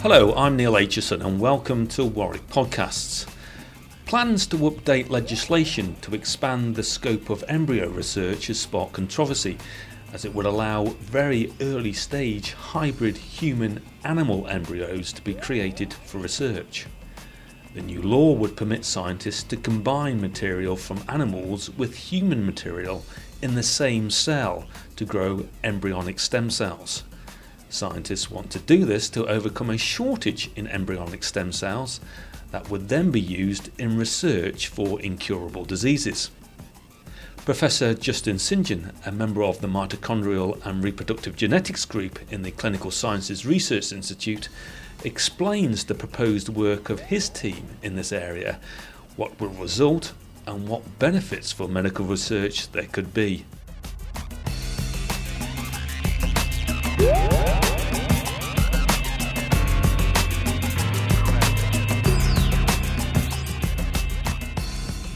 Hello, I'm Neil Aitchison and welcome to Warwick Podcasts. Plans to update legislation to expand the scope of embryo research has sparked controversy, as it would allow very early stage hybrid human animal embryos to be created for research. The new law would permit scientists to combine material from animals with human material in the same cell to grow embryonic stem cells. Scientists want to do this to overcome a shortage in embryonic stem cells that would then be used in research for incurable diseases. Professor Justin St. John, a member of the Mitochondrial and Reproductive Genetics Group in the Clinical Sciences Research Institute, explains the proposed work of his team in this area, what will result, and what benefits for medical research there could be.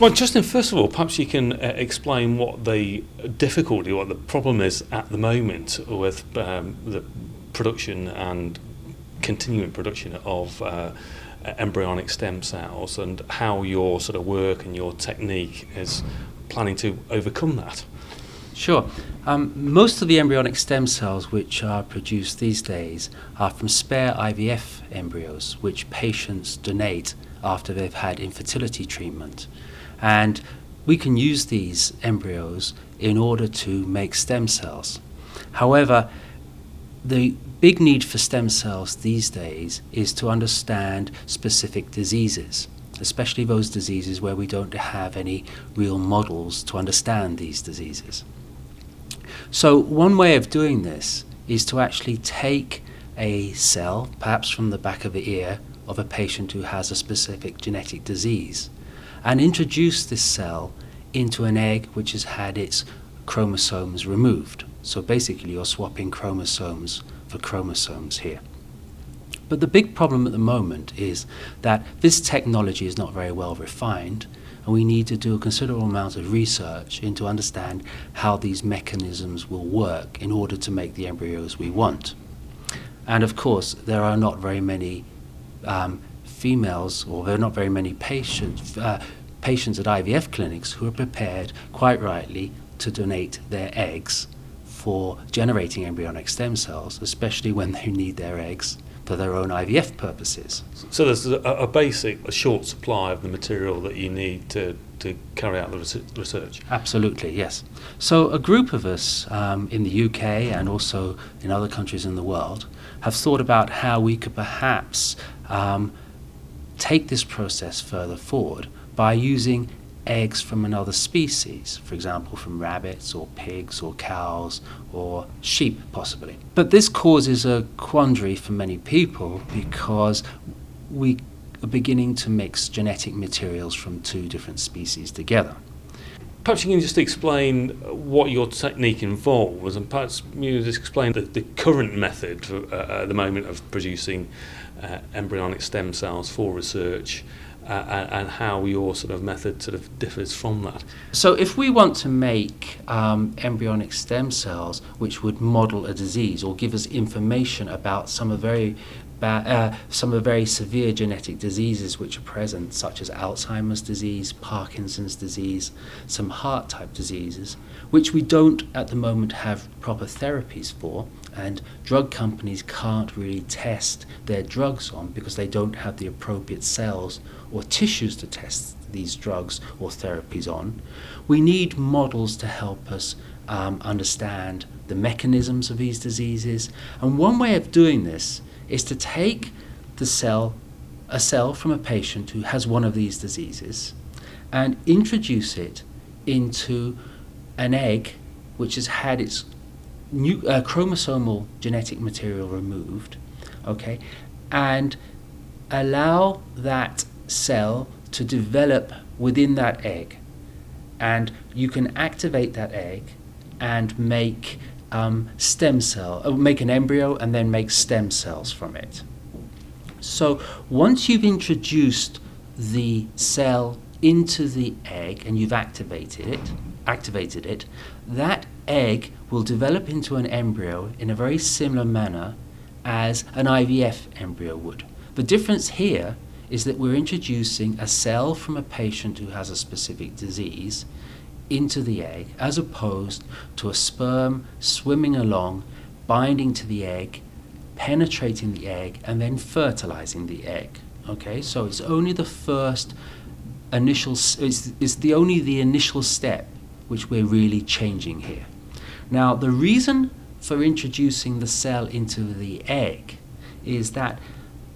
Well, Justin, first of all, perhaps you can uh, explain what the difficulty, what the problem is at the moment with um, the production and continuing production of uh, embryonic stem cells and how your sort of work and your technique is planning to overcome that. Sure. Um, most of the embryonic stem cells which are produced these days are from spare IVF embryos, which patients donate after they've had infertility treatment. And we can use these embryos in order to make stem cells. However, the big need for stem cells these days is to understand specific diseases, especially those diseases where we don't have any real models to understand these diseases. So, one way of doing this is to actually take a cell, perhaps from the back of the ear, of a patient who has a specific genetic disease and introduce this cell into an egg which has had its chromosomes removed. So basically, you're swapping chromosomes for chromosomes here. But the big problem at the moment is that this technology is not very well refined, and we need to do a considerable amount of research into understand how these mechanisms will work in order to make the embryos we want. And of course, there are not very many um, females, or there are not very many patients, uh, patients at IVF clinics who are prepared, quite rightly, to donate their eggs for generating embryonic stem cells, especially when they need their eggs for their own IVF purposes. So there's a, a basic, a short supply of the material that you need to, to carry out the research? Absolutely, yes. So a group of us um, in the UK and also in other countries in the world have thought about how we could perhaps um, take this process further forward by using eggs from another species, for example, from rabbits or pigs or cows or sheep, possibly. But this causes a quandary for many people because we are beginning to mix genetic materials from two different species together. Perhaps you can just explain what your technique involves, and perhaps you just explain the, the current method for, uh, at the moment of producing uh, embryonic stem cells for research. Uh, and how your sort of method sort of differs from that. So, if we want to make um, embryonic stem cells which would model a disease or give us information about some of the very uh, some of the very severe genetic diseases which are present, such as Alzheimer's disease, Parkinson's disease, some heart type diseases, which we don't at the moment have proper therapies for, and drug companies can't really test their drugs on because they don't have the appropriate cells or tissues to test these drugs or therapies on. We need models to help us um, understand the mechanisms of these diseases, and one way of doing this is to take the cell, a cell from a patient who has one of these diseases, and introduce it into an egg which has had its new, uh, chromosomal genetic material removed, okay, and allow that cell to develop within that egg. And you can activate that egg and make um, stem cell, uh, make an embryo and then make stem cells from it. So once you've introduced the cell into the egg and you've activated it, activated it, that egg will develop into an embryo in a very similar manner as an IVF embryo would. The difference here is that we're introducing a cell from a patient who has a specific disease into the egg as opposed to a sperm swimming along, binding to the egg, penetrating the egg, and then fertilizing the egg. Okay, so it's only the first initial, it's, it's the only the initial step which we're really changing here. Now, the reason for introducing the cell into the egg is that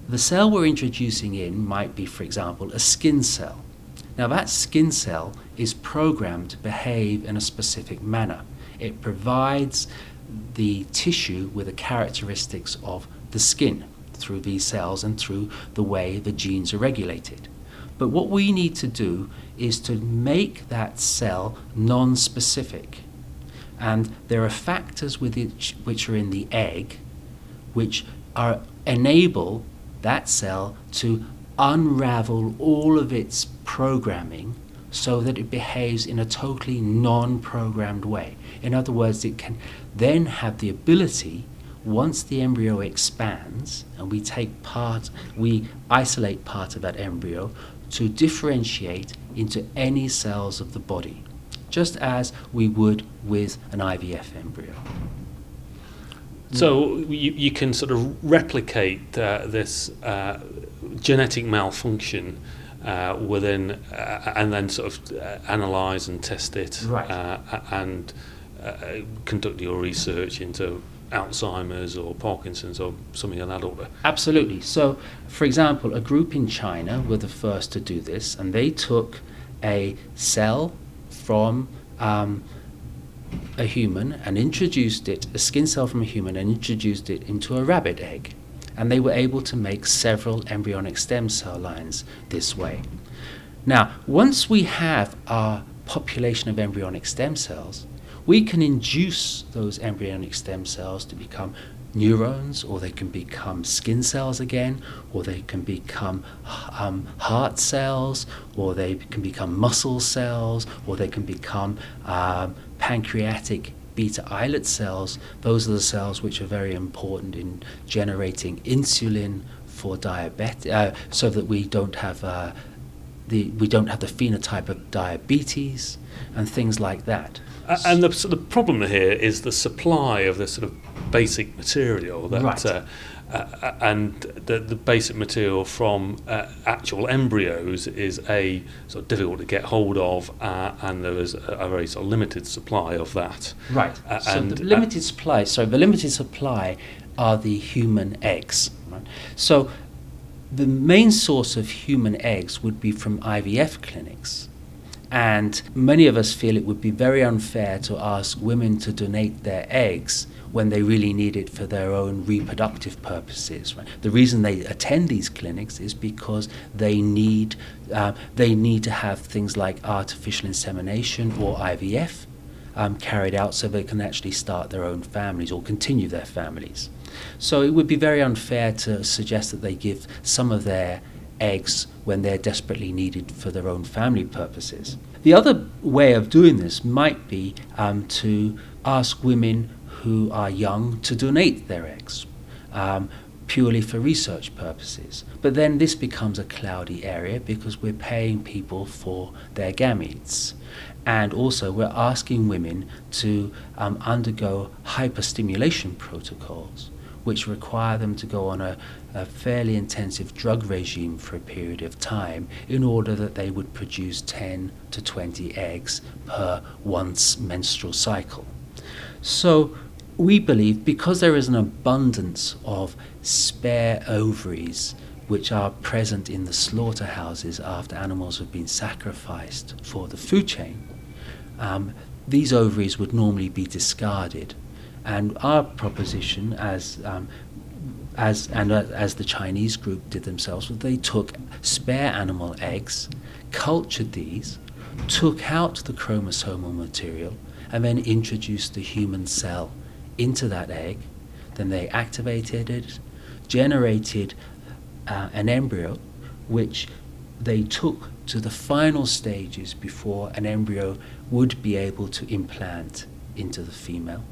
the cell we're introducing in might be, for example, a skin cell. Now, that skin cell is programmed to behave in a specific manner. It provides the tissue with the characteristics of the skin through these cells and through the way the genes are regulated. But what we need to do is to make that cell non specific. And there are factors which, which are in the egg which are, enable that cell to unravel all of its programming so that it behaves in a totally non programmed way. In other words, it can then have the ability, once the embryo expands and we take part, we isolate part of that embryo, to differentiate into any cells of the body, just as we would with an IVF embryo. So you, you can sort of replicate uh, this uh, genetic malfunction uh, within, uh, and then sort of uh, analyze and test it, Right. uh, and uh, conduct your research into Alzheimer's or Parkinson's or something of that order. Absolutely. So, for example, a group in China were the first to do this, and they took a cell from um, a human and introduced it, a skin cell from a human, and introduced it into a rabbit egg. And they were able to make several embryonic stem cell lines this way. Now, once we have our population of embryonic stem cells, we can induce those embryonic stem cells to become neurons, or they can become skin cells again, or they can become um, heart cells, or they can become muscle cells, or they can become um, pancreatic beta islet cells. Those are the cells which are very important in generating insulin for diabetes, uh, so that we don't have uh, the we don't have the phenotype of diabetes and things like that. And the, so the problem here is the supply of the sort of basic material that, Right. uh, uh, and the, the basic material from uh, actual embryos is a sort of difficult to get hold of, uh, and there is a, a very sort of limited supply of that. Right. Uh, so and, the uh, limited supply. So the limited supply are the human eggs. Right? So the main source of human eggs would be from IVF clinics. And many of us feel it would be very unfair to ask women to donate their eggs when they really need it for their own reproductive purposes. Right? The reason they attend these clinics is because they need, uh, they need to have things like artificial insemination or IVF um, carried out so they can actually start their own families or continue their families. So it would be very unfair to suggest that they give some of their eggs when they're desperately needed for their own family purposes. The other way of doing this might be um, to ask women who are young to donate their eggs. Um, purely for research purposes. But then this becomes a cloudy area because we're paying people for their gametes. And also, we're asking women to um, undergo hyperstimulation protocols, which require them to go on a, a fairly intensive drug regime for a period of time in order that they would produce 10 to 20 eggs per once menstrual cycle. So, we believe because there is an abundance of spare ovaries which are present in the slaughterhouses after animals have been sacrificed for the food chain, um, these ovaries would normally be discarded. And our proposition, as um, as and uh, as the Chinese group did themselves, was they took spare animal eggs, cultured these, took out the chromosomal material, and then introduced the human cell into that egg. Then they activated it, generated uh, an embryo, which they took to the final stages before an embryo would be able to implant into the female.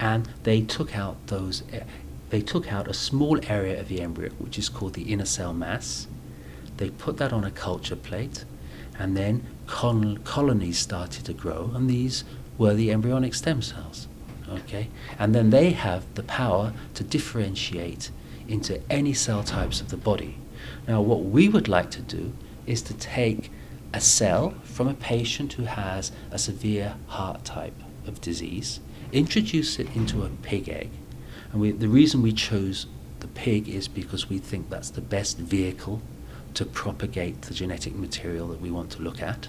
And they took out those, eh, they took out a small area of the embryo, which is called the inner cell mass. They put that on a culture plate, and then col- colonies started to grow, and these were the embryonic stem cells. Okay, and then they have the power to differentiate into any cell types of the body. Now, what we would like to do is to take a cell from a patient who has a severe heart type of disease, introduce it into a pig egg, and we, the reason we chose the pig is because we think that's the best vehicle to propagate the genetic material that we want to look at.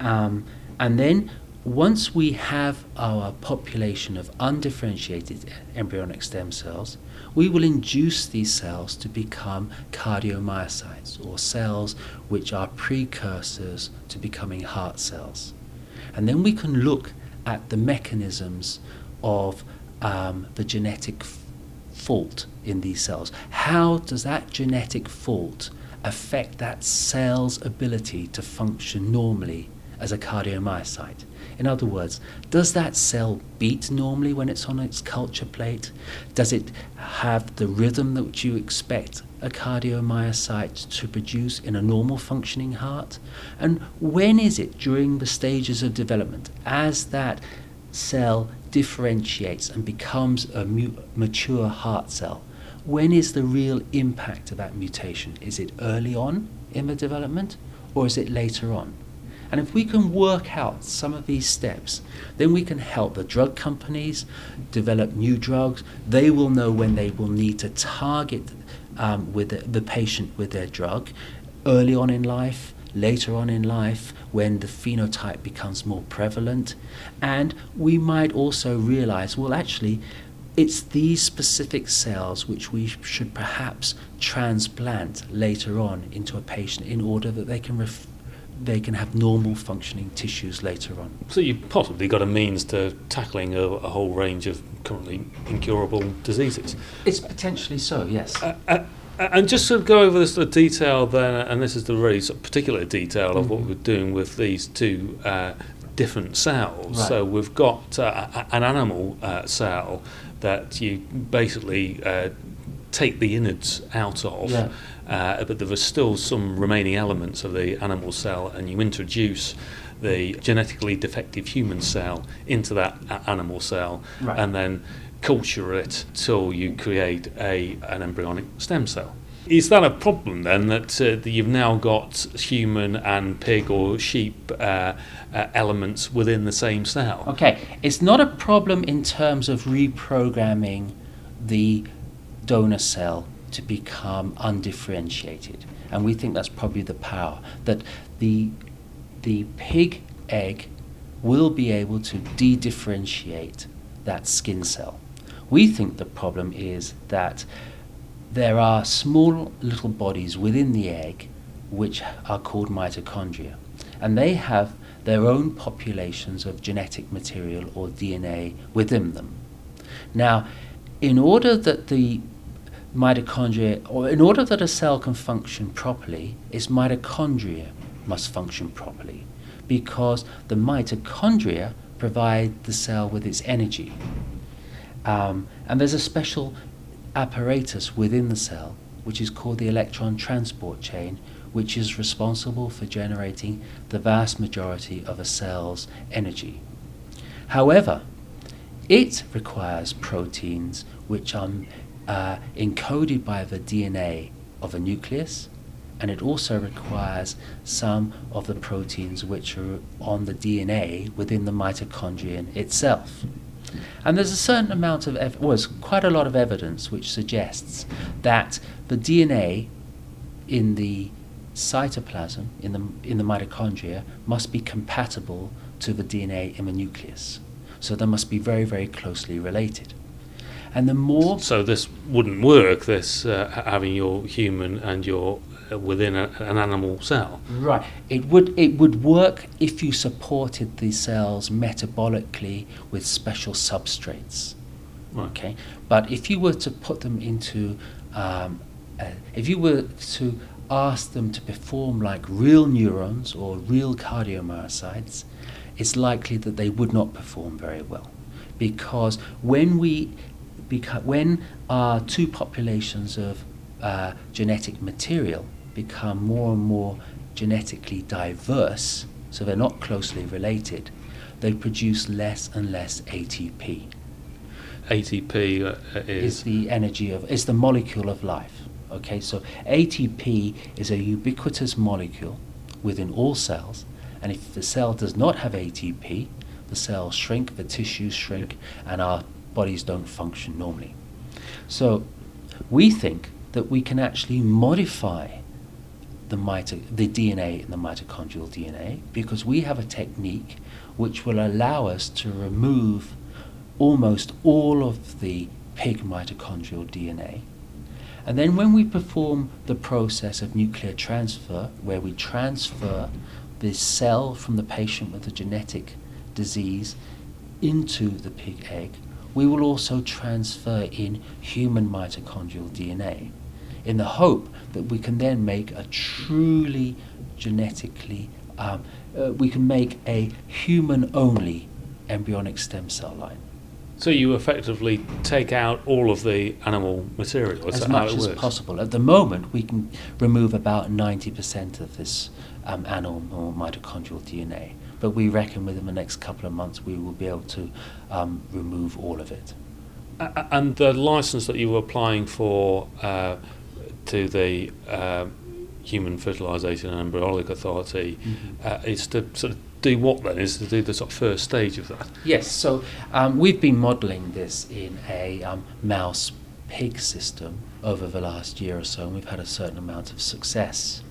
Um, and then once we have our population of undifferentiated embryonic stem cells, we will induce these cells to become cardiomyocytes, or cells which are precursors to becoming heart cells. And then we can look at the mechanisms of um, the genetic fault in these cells. How does that genetic fault affect that cell's ability to function normally as a cardiomyocyte? In other words, does that cell beat normally when it's on its culture plate? Does it have the rhythm that you expect a cardiomyocyte to produce in a normal functioning heart? And when is it during the stages of development as that cell differentiates and becomes a mature heart cell? When is the real impact of that mutation? Is it early on in the development or is it later on? And if we can work out some of these steps, then we can help the drug companies develop new drugs. They will know when they will need to target um, with the, the patient with their drug early on in life, later on in life, when the phenotype becomes more prevalent. And we might also realize well, actually, it's these specific cells which we should perhaps transplant later on into a patient in order that they can they can have normal functioning tissues later on. So you've possibly got a means to tackling a, a whole range of currently incurable diseases. It's potentially so, yes. Uh, uh, and just to go over this sort of detail then, and this is the really sort of particular detail of mm-hmm. what we're doing with these two uh, different cells. Right. So we've got uh, an animal uh, cell that you basically uh, take the innards out of. Yeah uh, but there are still some remaining elements of the animal cell, and you introduce the genetically defective human cell into that animal cell, right. and then culture it till you create a an embryonic stem cell. Is that a problem then that, uh, that you've now got human and pig or sheep uh, uh, elements within the same cell? Okay, it's not a problem in terms of reprogramming the donor cell to become undifferentiated. And we think that's probably the power that the, the pig egg will be able to de differentiate that skin cell. We think the problem is that there are small little bodies within the egg which are called mitochondria, and they have their own populations of genetic material or DNA within them. Now, in order that the mitochondria, or in order that a cell can function properly, its mitochondria must function properly because the mitochondria provide the cell with its energy. Um, and there's a special apparatus within the cell which is called the electron transport chain, which is responsible for generating the vast majority of a cell's energy. However, it requires proteins which are uh, encoded by the DNA of a nucleus, and it also requires some of the proteins which are on the DNA within the mitochondrion itself. And there's a certain amount of, ev- well, quite a lot of evidence which suggests that the DNA in the cytoplasm, in the, in the mitochondria, must be compatible to the DNA in the nucleus. So they must be very, very closely related. And the more. So this wouldn't work, this uh, having your human and your uh, within a, an animal cell. Right. It would it would work if you supported the cells metabolically with special substrates. Right. Okay. But if you were to put them into um, uh, if you were to ask them to perform like real neurons or real cardiomyocytes, it's likely that they would not perform very well. Because when we beca- when our two populations of uh, genetic material become more and more genetically diverse, so they're not closely related, they produce less and less ATP. ATP uh, Is is the energy of is the molecule of life. Okay, so ATP is a ubiquitous molecule within all cells, and if the cell does not have ATP, the cells shrink, the tissues shrink, and our bodies don't function normally. So we think that we can actually modify the, mito- the DNA in the mitochondrial DNA because we have a technique which will allow us to remove almost all of the pig mitochondrial DNA. And then when we perform the process of nuclear transfer, where we transfer the cell from the patient with the genetic disease into the pig egg, we will also transfer in human mitochondrial DNA in the hope that we can then make a truly genetically, um, uh, we can make a human only embryonic stem cell line. so you effectively take out all of the animal material. Is as that how much it as works? possible. At the moment, we can remove about 90% of this um, animal mitochondrial DNA, but we reckon within the next couple of months we will be able to um, remove all of it. A- And the license that you were applying for uh, to the uh, Human Fertilisation and Embryologic Authority uh, is to sort of do what then? Is to do the sort of first stage of that? Yes, so um, we've been modelling this in a um, mouse pig system over the last year or so, and we've had a certain amount of success.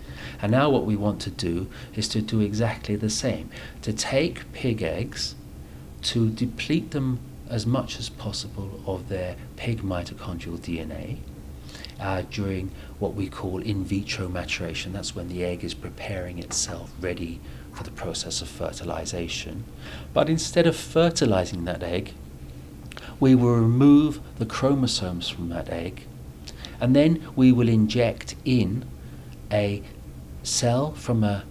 And now what we want to do is to do exactly the same to take pig eggs, to deplete them as much as possible of their pig mitochondrial DNA. Uh, during what we call in vitro maturation, that's when the egg is preparing itself ready for the process of fertilization. But instead of fertilizing that egg, we will remove the chromosomes from that egg, and then we will inject in a cell from a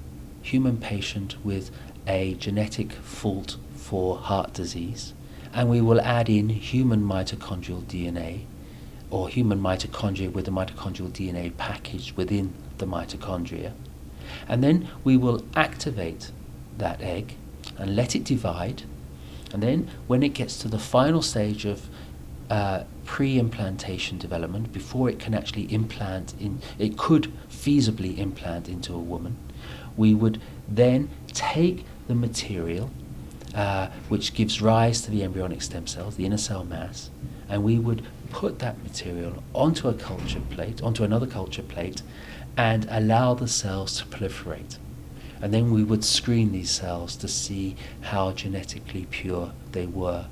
human patient with a genetic fault for heart disease, and we will add in human mitochondrial DNA or human mitochondria with the mitochondrial DNA packaged within the mitochondria. And then we will activate that egg and let it divide. And then, when it gets to the final stage of uh, pre-implantation development, before it can actually implant in, it could feasibly implant into a woman. We would then take the material, uh, which gives rise to the embryonic stem cells, the inner cell mass, and we would put that material onto a culture plate, onto another culture plate, and allow the cells to proliferate. And then we would screen these cells to see how genetically pure they were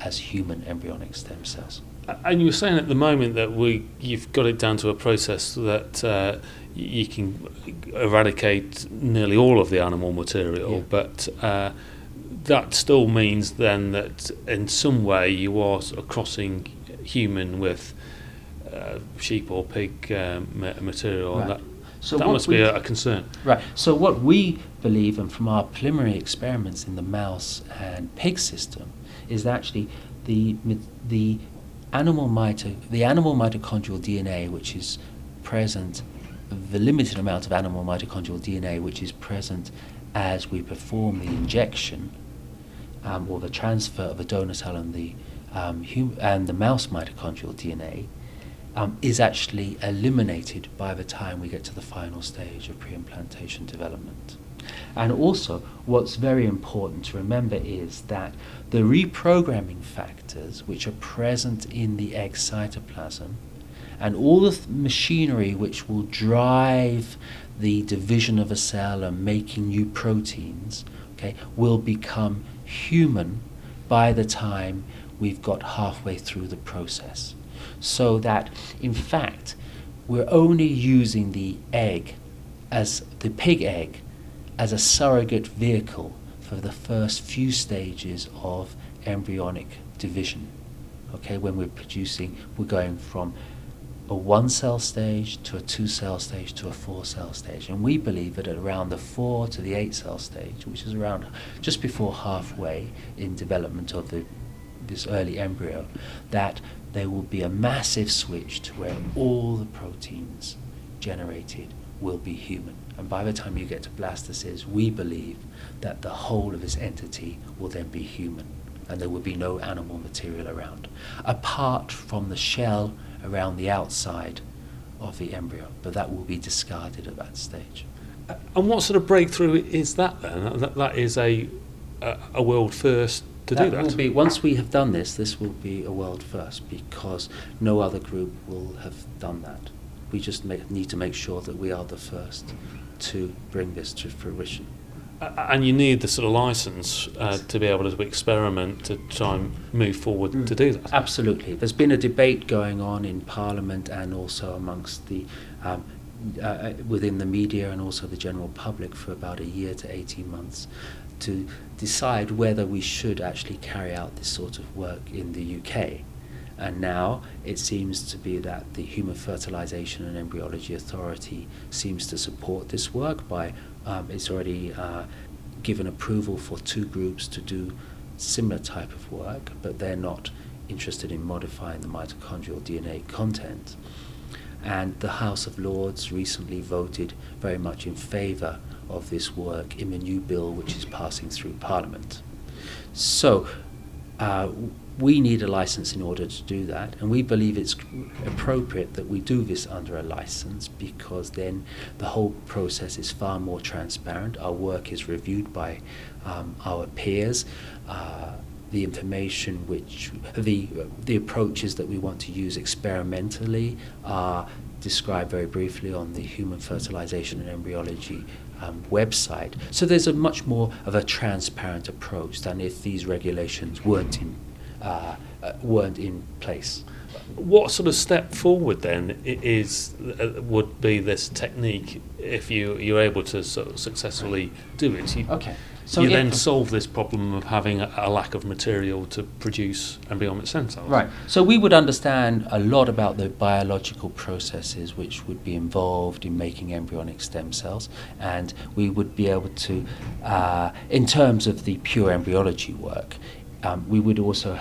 as human embryonic stem cells. And you were saying at the moment that we you've got it down to a process that uh, you can eradicate nearly all of the animal material, Yeah. but uh, that still means then that in some way you are sort of crossing human with uh, sheep or pig um, material. Right. That, So that must be a, a concern. Right. So what we believe, and from our preliminary experiments in the mouse and pig system, is that actually the the animal mito the animal mitochondrial DNA, which is present, the limited amount of animal mitochondrial DNA which is present as we perform the injection um, or the transfer of the donor cell and the um, hum- and the mouse mitochondrial DNA um, is actually eliminated by the time we get to the final stage of pre-implantation development. And also, what's very important to remember is that the reprogramming factors which are present in the egg cytoplasm and all the th- machinery which will drive the division of a cell and making new proteins okay, will become human by the time we've got halfway through the process. So that, in fact, we're only using the egg as the pig egg as a surrogate vehicle for the first few stages of embryonic division. Okay, when we're producing, we're going from a one cell stage to a two cell stage to a four cell stage. And we believe that at around the four to the eight cell stage, which is around just before halfway in development of the, this early embryo, that there will be a massive switch to where all the proteins generated will be human. And by the time you get to blastocysts, we believe that the whole of this entity will then be human and there will be no animal material around, apart from the shell around the outside of the embryo, but that will be discarded at that stage. Uh, and what sort of breakthrough is that then? That, that is a, a, a world first to that do that? Will be, once we have done this, this will be a world first because no other group will have done that. We just make, need to make sure that we are the first to bring this to fruition. and you need the sort of license uh, to be able to experiment to try and move forward mm. to do that. Absolutely. There's been a debate going on in Parliament and also amongst the um, uh, uh within the media and also the general public for about a year to 18 months to decide whether we should actually carry out this sort of work in the UK. And now it seems to be that the Human Fertilization and Embryology Authority seems to support this work by um, it's already uh, given approval for two groups to do similar type of work, but they're not interested in modifying the mitochondrial DNA content. And the House of Lords recently voted very much in favour of this work in the new bill which is passing through Parliament. So, uh, we need a license in order to do that, and we believe it's appropriate that we do this under a license because then the whole process is far more transparent. Our work is reviewed by um, our peers. Uh, the information which the the approaches that we want to use experimentally are described very briefly on the human fertilization and embryology um, website. So there's a much more of a transparent approach than if these regulations weren't in uh, weren't in place. What sort of step forward then is uh, would be this technique if you you're able to sort of successfully do it? You, okay. So you then solve this problem of having a, a, lack of material to produce embryonic stem cells. Right. So we would understand a lot about the biological processes which would be involved in making embryonic stem cells, and we would be able to, uh, in terms of the pure embryology work, um, we would also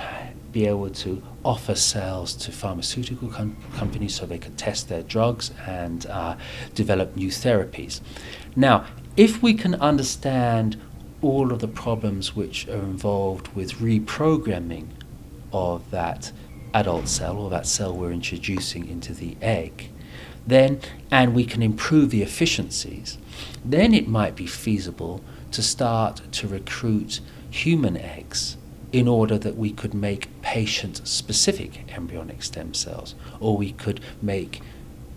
be able to offer cells to pharmaceutical com- companies so they could test their drugs and uh, develop new therapies. Now, if we can understand all of the problems which are involved with reprogramming of that adult cell or that cell we're introducing into the egg, then and we can improve the efficiencies, then it might be feasible to start to recruit human eggs in order that we could make patient specific embryonic stem cells, or we could make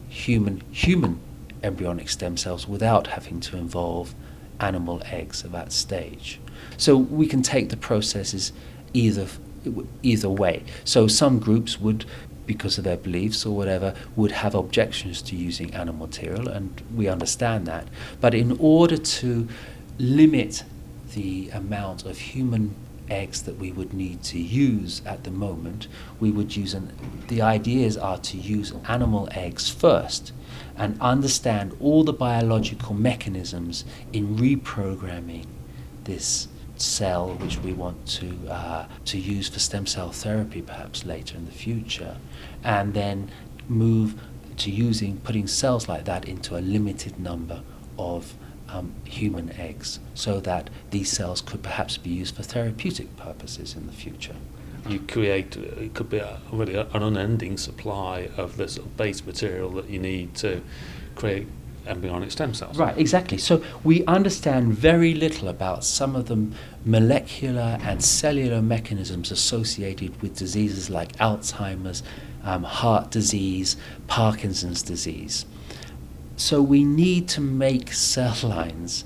human human embryonic stem cells without having to involve animal eggs at that stage. So we can take the processes either either way. So some groups would because of their beliefs or whatever would have objections to using animal material and we understand that. But in order to limit the amount of human eggs that we would need to use at the moment, we would use an, the ideas are to use animal eggs first and understand all the biological mechanisms in reprogramming this cell which we want to uh, to use for stem cell therapy perhaps later in the future and then move to using putting cells like that into a limited number of um, human eggs so that these cells could perhaps be used for therapeutic purposes in the future. You create, it could be a, really an unending supply of this base material that you need to create embryonic stem cells. Right, exactly. So we understand very little about some of the molecular and cellular mechanisms associated with diseases like Alzheimer's, um, heart disease, Parkinson's disease. So we need to make cell lines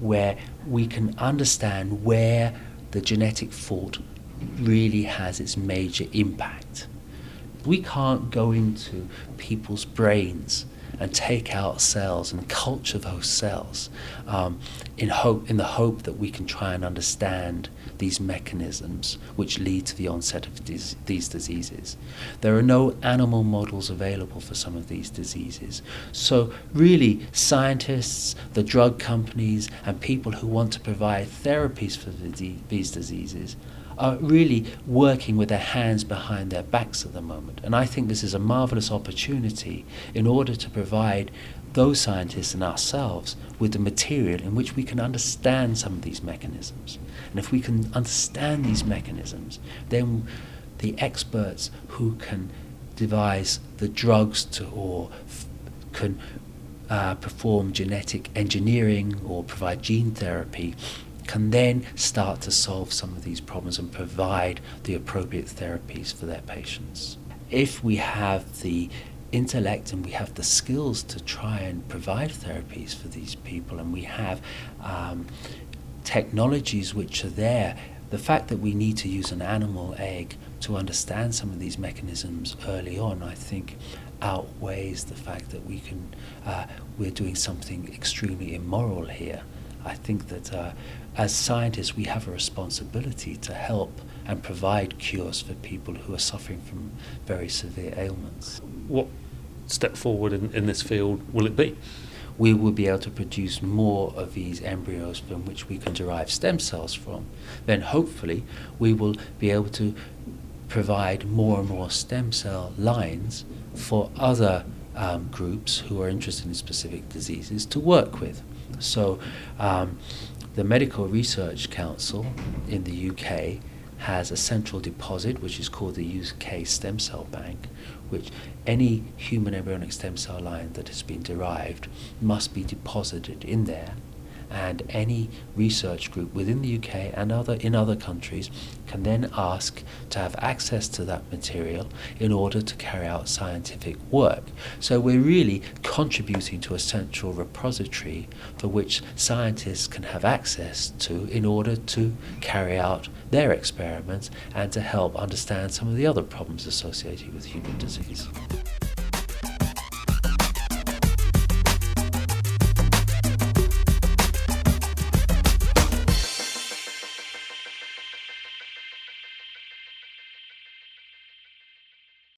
where we can understand where the genetic fault really has its major impact. We can't go into people's brains and take out cells and culture those cells um, in hope in the hope that we can try and understand these mechanisms which lead to the onset of these, these diseases. There are no animal models available for some of these diseases. So really scientists, the drug companies and people who want to provide therapies for the, these diseases are really working with their hands behind their backs at the moment. And I think this is a marvelous opportunity in order to provide those scientists and ourselves with the material in which we can understand some of these mechanisms. And if we can understand these mechanisms, then the experts who can devise the drugs to or can uh, perform genetic engineering or provide gene therapy can then start to solve some of these problems and provide the appropriate therapies for their patients. If we have the intellect and we have the skills to try and provide therapies for these people, and we have um, technologies which are there, the fact that we need to use an animal egg to understand some of these mechanisms early on, I think, outweighs the fact that we can uh, we're doing something extremely immoral here. I think that uh, as scientists, we have a responsibility to help and provide cures for people who are suffering from very severe ailments. What step forward in, in this field will it be? we will be able to produce more of these embryos from which we can derive stem cells from. Then hopefully we will be able to provide more and more stem cell lines for other um, groups who are interested in specific diseases to work with. So, um, the Medical Research Council in the UK has a central deposit which is called the UK Stem Cell Bank, which any human embryonic stem cell line that has been derived must be deposited in there and any research group within the UK and other in other countries can then ask to have access to that material in order to carry out scientific work. So we're really contributing to a central repository for which scientists can have access to in order to carry out their experiments and to help understand some of the other problems associated with human disease.